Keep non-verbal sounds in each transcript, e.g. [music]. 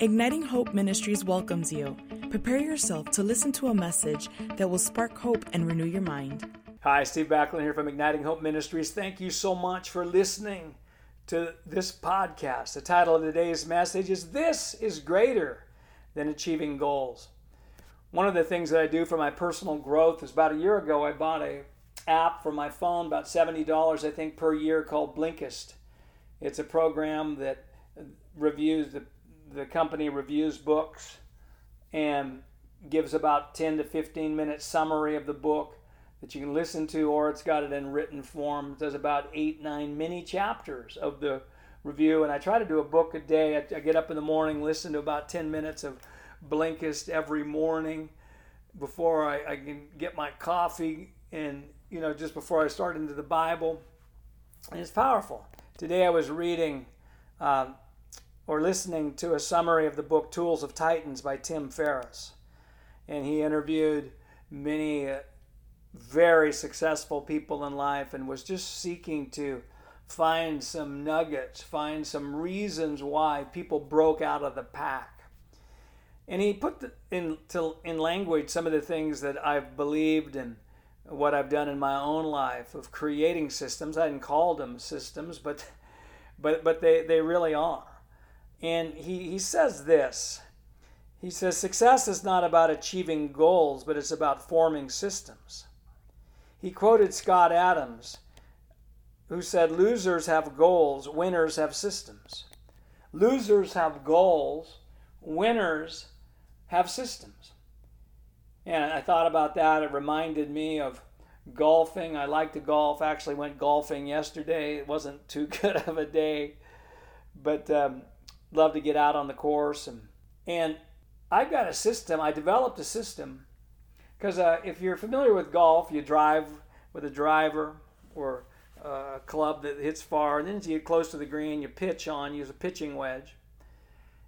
Igniting Hope Ministries welcomes you. Prepare yourself to listen to a message that will spark hope and renew your mind. Hi, Steve Backlund here from Igniting Hope Ministries. Thank you so much for listening to this podcast. The title of today's message is This is Greater Than Achieving Goals. One of the things that I do for my personal growth is about a year ago I bought a app for my phone, about $70 I think per year called Blinkist. It's a program that reviews the the company reviews books and gives about 10 to 15 minute summary of the book that you can listen to or it's got it in written form. It does about eight nine mini chapters of the review. And i try to do a book a day. I, I get up in the morning listen to about 10 minutes of blinkist every morning before I, I can get my coffee and you know just before i start into the bible. And it's powerful. Today i was reading um, or listening to a summary of the book Tools of Titans by Tim Ferriss. And he interviewed many uh, very successful people in life and was just seeking to find some nuggets, find some reasons why people broke out of the pack. And he put the, in, to, in language some of the things that I've believed and what I've done in my own life of creating systems. I hadn't called them systems, but, but, but they, they really are. And he, he says this He says, Success is not about achieving goals, but it's about forming systems. He quoted Scott Adams, who said, Losers have goals, winners have systems. Losers have goals, winners have systems. And I thought about that. It reminded me of golfing. I like to golf. Actually, went golfing yesterday. It wasn't too [laughs] good of a day, but um, love to get out on the course and and I've got a system. I developed a system because uh, if you're familiar with golf, you drive with a driver or a club that hits far, and then as you get close to the green, you pitch on, use a pitching wedge,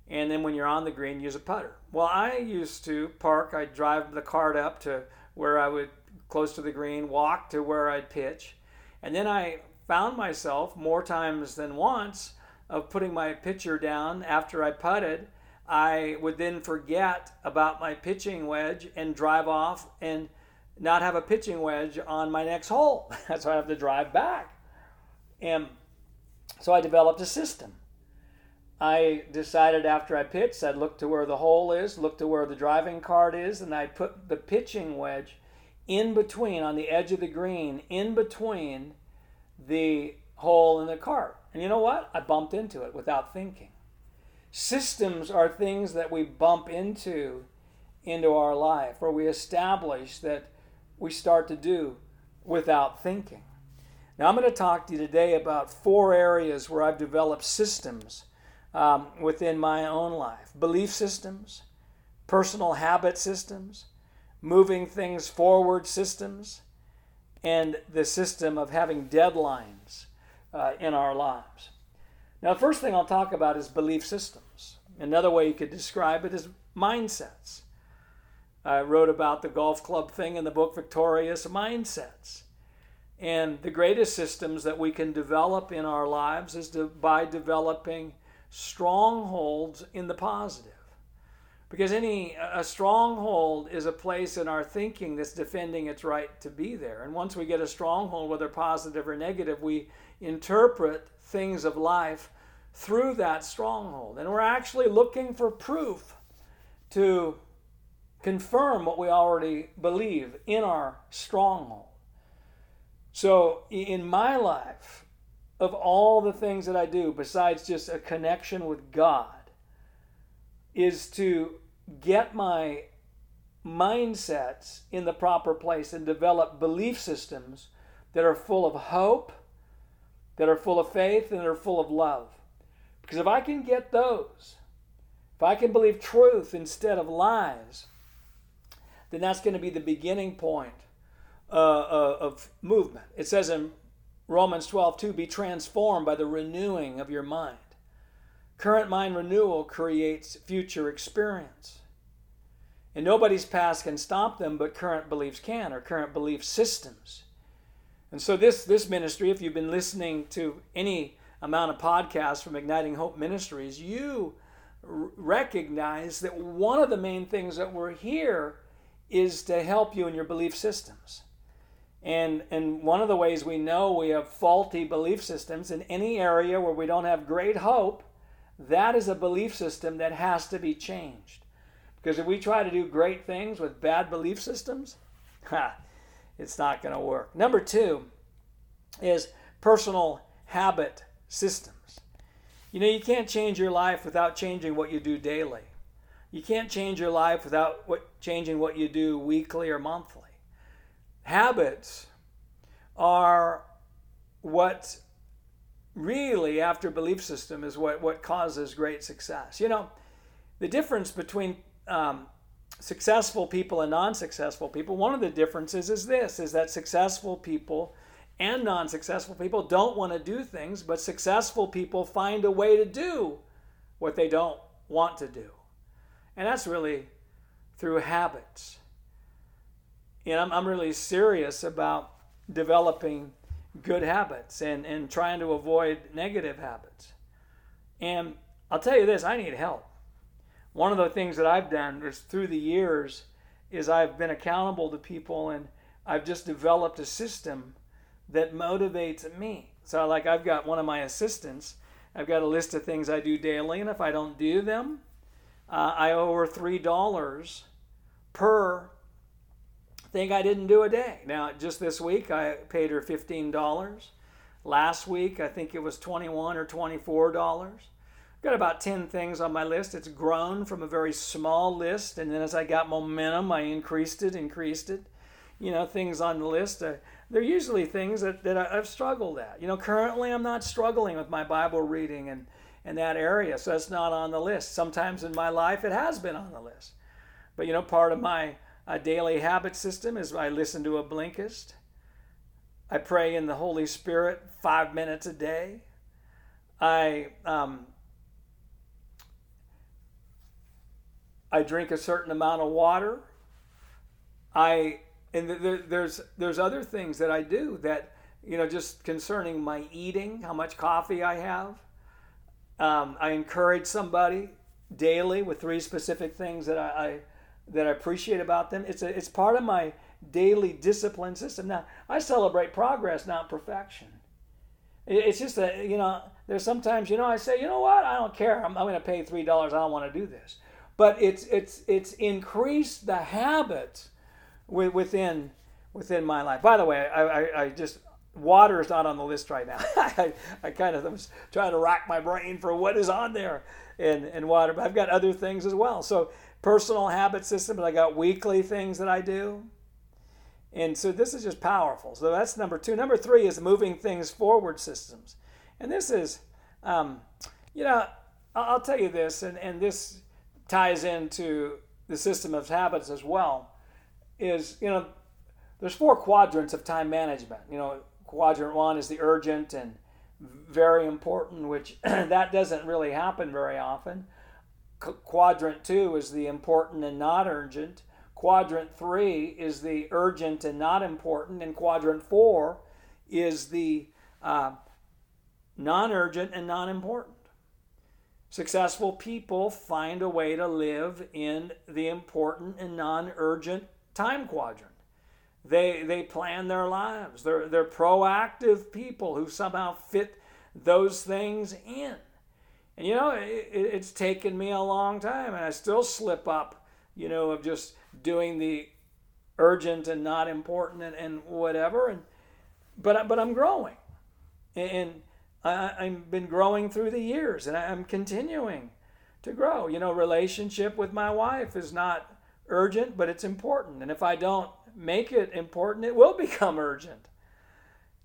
and then when you're on the green, use a putter. Well, I used to park. I'd drive the cart up to where I would close to the green, walk to where I'd pitch, and then I found myself more times than once of putting my pitcher down after I putted, I would then forget about my pitching wedge and drive off and not have a pitching wedge on my next hole. [laughs] so I have to drive back. And so I developed a system. I decided after I pitched, I'd look to where the hole is, look to where the driving cart is, and I'd put the pitching wedge in between, on the edge of the green, in between the hole in the cart. And you know what? I bumped into it without thinking. Systems are things that we bump into into our life or we establish that we start to do without thinking. Now, I'm going to talk to you today about four areas where I've developed systems um, within my own life belief systems, personal habit systems, moving things forward systems, and the system of having deadlines uh, in our lives. Now, the first thing I'll talk about is belief systems. Another way you could describe it is mindsets. I wrote about the golf club thing in the book Victorious Mindsets. And the greatest systems that we can develop in our lives is to, by developing strongholds in the positive. Because any a stronghold is a place in our thinking that's defending its right to be there. And once we get a stronghold, whether positive or negative, we interpret things of life through that stronghold. And we're actually looking for proof to confirm what we already believe in our stronghold. So, in my life, of all the things that I do, besides just a connection with God, is to get my mindsets in the proper place and develop belief systems that are full of hope that are full of faith and that are full of love. Because if I can get those, if I can believe truth instead of lies, then that's going to be the beginning point uh, uh, of movement. It says in Romans 12, 2, be transformed by the renewing of your mind. Current mind renewal creates future experience. And nobody's past can stop them, but current beliefs can, or current belief systems. And so this this ministry, if you've been listening to any amount of podcasts from Igniting Hope Ministries, you recognize that one of the main things that we're here is to help you in your belief systems. And, and one of the ways we know we have faulty belief systems in any area where we don't have great hope, that is a belief system that has to be changed. Because if we try to do great things with bad belief systems, [laughs] ha, it's not going to work. Number two is personal habit systems. You know, you can't change your life without changing what you do daily. You can't change your life without what, changing what you do weekly or monthly. Habits are what really, after belief system, is what, what causes great success. You know, the difference between um, successful people and non-successful people, one of the differences is this, is that successful people and non successful people don't want to do things, but successful people find a way to do what they don't want to do. And that's really through habits. And I'm, I'm really serious about developing good habits and, and trying to avoid negative habits. And I'll tell you this I need help. One of the things that I've done is through the years is I've been accountable to people and I've just developed a system that motivates me. So, like, I've got one of my assistants, I've got a list of things I do daily, and if I don't do them, uh, I owe her $3 per thing I didn't do a day. Now, just this week, I paid her $15. Last week, I think it was 21 or $24. I've Got about 10 things on my list. It's grown from a very small list, and then as I got momentum, I increased it, increased it. You know, things on the list. Uh, they're usually things that, that I've struggled at. You know, currently I'm not struggling with my Bible reading and, and that area, so it's not on the list. Sometimes in my life it has been on the list. But, you know, part of my uh, daily habit system is I listen to a Blinkist. I pray in the Holy Spirit five minutes a day. I um, I drink a certain amount of water. I and there, there's there's other things that I do that you know just concerning my eating, how much coffee I have. Um, I encourage somebody daily with three specific things that I that I appreciate about them. It's a, it's part of my daily discipline system. Now I celebrate progress, not perfection. It's just that you know there's sometimes you know I say you know what I don't care I'm, I'm going to pay three dollars I don't want to do this, but it's it's it's increased the habit within within my life. By the way, I, I, I just water is not on the list right now. [laughs] I, I kind of was trying to rack my brain for what is on there and, and water, but I've got other things as well. So personal habit system, but I got weekly things that I do. And so this is just powerful. So that's number two. Number three is moving things forward systems. And this is, um, you know, I'll tell you this, and, and this ties into the system of habits as well is, you know, there's four quadrants of time management. You know, quadrant one is the urgent and very important, which [clears throat] that doesn't really happen very often. Qu- quadrant two is the important and not urgent. Quadrant three is the urgent and not important. And quadrant four is the uh, non urgent and non important. Successful people find a way to live in the important and non urgent time quadrant. They, they plan their lives. They're, they're proactive people who somehow fit those things in. And you know, it, it's taken me a long time, and I still slip up, you know, of just doing the urgent and not important and, and whatever. And but but I'm growing, and I, I've been growing through the years, and I'm continuing to grow. You know, relationship with my wife is not urgent, but it's important. And if I don't make it important, it will [laughs] become urgent.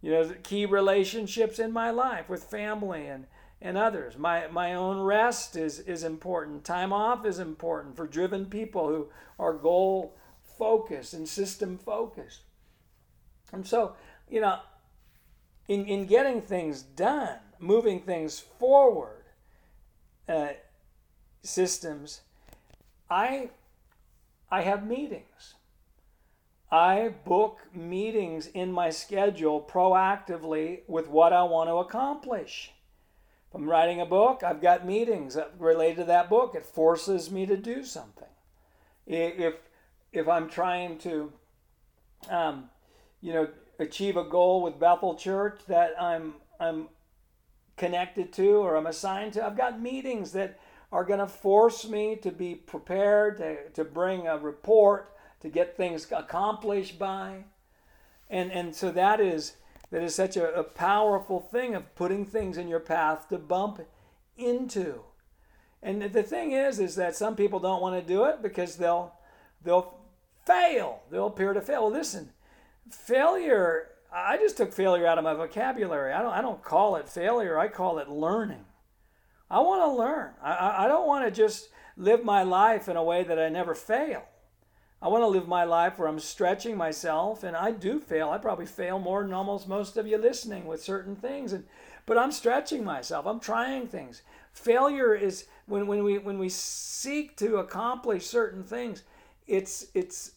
You know, key relationships in my life with family and, and others. My, my own rest is, is important. Time off is important for driven people who are goal focused and system focused. And so, you know, in, in getting things done, moving things forward, uh, systems, I I have meetings. I book meetings in my schedule proactively with what I want to accomplish. If I'm writing a book, I've got meetings related to that book. It forces me to do something. If if I'm trying to, um, you know, achieve a goal with Bethel Church that I'm I'm connected to or I'm assigned to, I've got meetings that are going to force me to be prepared to, to bring a report to get things accomplished by and and so that is that is such a, a powerful thing of putting things in your path to bump into. And the thing is is that some people don't want to do it because they'll they'll fail. They'll appear to fail. Well, listen failure i just took failure out of my vocabulary. I don't i don't call it failure i call it learning. I want to learn. I, I don't want to just live my life in a way that I never fail. I want to live my life where I'm stretching myself, and I do fail. I probably fail more than almost most of you listening with certain things, and but I'm stretching myself. I'm trying things. Failure is when, when we when we seek to accomplish certain things. It's it's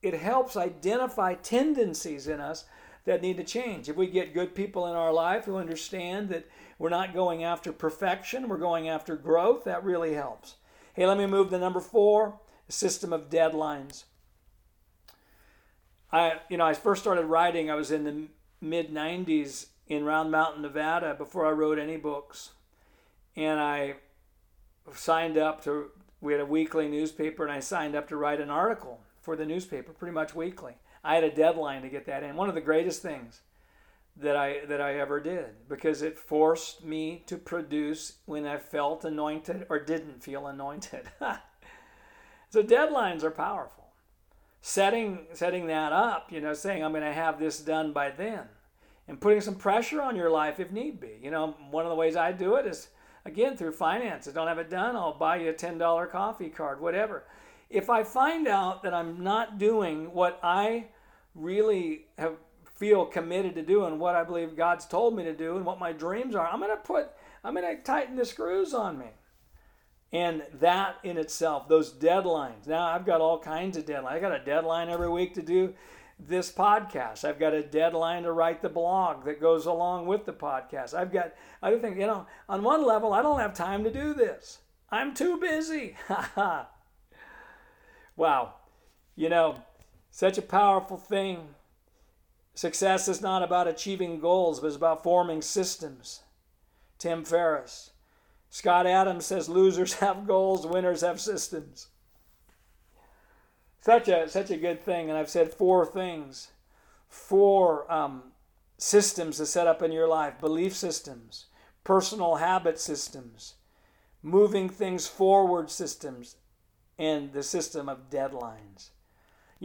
it helps identify tendencies in us that need to change. If we get good people in our life who understand that we're not going after perfection, we're going after growth. That really helps. Hey, let me move to number four system of deadlines. I, you know, I first started writing, I was in the mid 90s in Round Mountain, Nevada, before I wrote any books. And I signed up to, we had a weekly newspaper, and I signed up to write an article for the newspaper pretty much weekly. I had a deadline to get that in. One of the greatest things that I that I ever did because it forced me to produce when I felt anointed or didn't feel anointed. [laughs] so deadlines are powerful. Setting setting that up, you know, saying I'm going to have this done by then and putting some pressure on your life if need be. You know, one of the ways I do it is again through finances. Don't have it done, I'll buy you a $10 coffee card, whatever. If I find out that I'm not doing what I really have feel committed to doing and what I believe God's told me to do and what my dreams are, I'm going to put, I'm going to tighten the screws on me. And that in itself, those deadlines. Now I've got all kinds of deadlines. I got a deadline every week to do this podcast. I've got a deadline to write the blog that goes along with the podcast. I've got other things. You know, on one level, I don't have time to do this. I'm too busy. [laughs] wow. You know, such a powerful thing Success is not about achieving goals, but it's about forming systems. Tim Ferriss. Scott Adams says losers [laughs] have goals, winners have systems. Such a such a good thing, and I've said four things, four um, systems to set up in your life: belief systems, personal habit systems, moving things forward systems, and the system of deadlines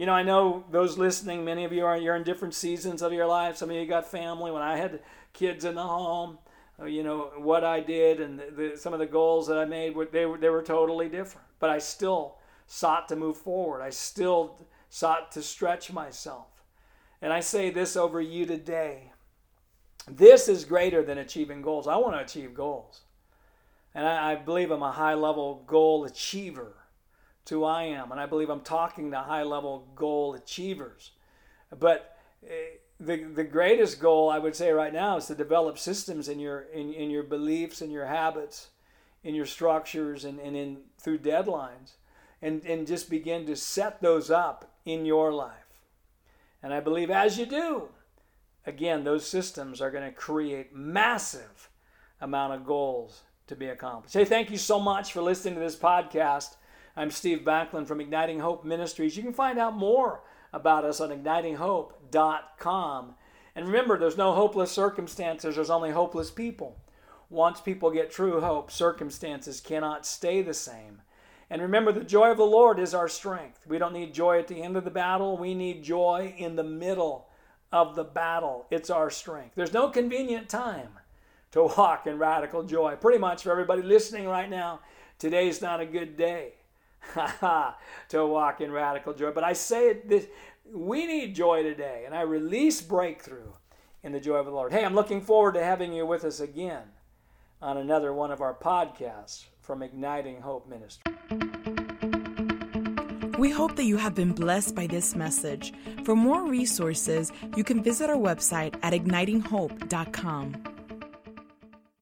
you know, I know those listening, many of you are you're in different seasons of your life. Some of you got family. When I had kids in the home, you know what I did and the, the, some of the goals that I made were they were they were totally different. But I still sought to move forward. I still sought to stretch myself. And I say this over you today. This is greater than achieving goals. I want to achieve goals. And I, I believe I'm a high level goal achiever who I am, and I believe I'm talking to high level goal achievers. But eh, the, the greatest goal I would say right now is to develop systems in your in, in your beliefs and your habits, in your structures and, and in through deadlines and, and just begin to set those up in your life. And I believe as you do, again, those systems are going to create massive amount of goals to be accomplished. Hey, thank you so much for listening to this podcast. I'm Steve Backlund from Igniting Hope Ministries. You can find out more about us on ignitinghope.com. And remember, there's no hopeless circumstances, there's only hopeless people. Once people get true hope, circumstances cannot stay the same. And remember, the joy of the Lord is our strength. We don't need joy at the end of the battle, we need joy in the middle of the battle. It's our strength. There's no convenient time to walk in radical joy. Pretty much for everybody listening right now, today's not a good day. [laughs] to walk in radical joy. But I say it this we need joy today, and I release breakthrough in the joy of the Lord. Hey, I'm looking forward to having you with us again on another one of our podcasts from Igniting Hope Ministry. We hope that you have been blessed by this message. For more resources, you can visit our website at ignitinghope.com.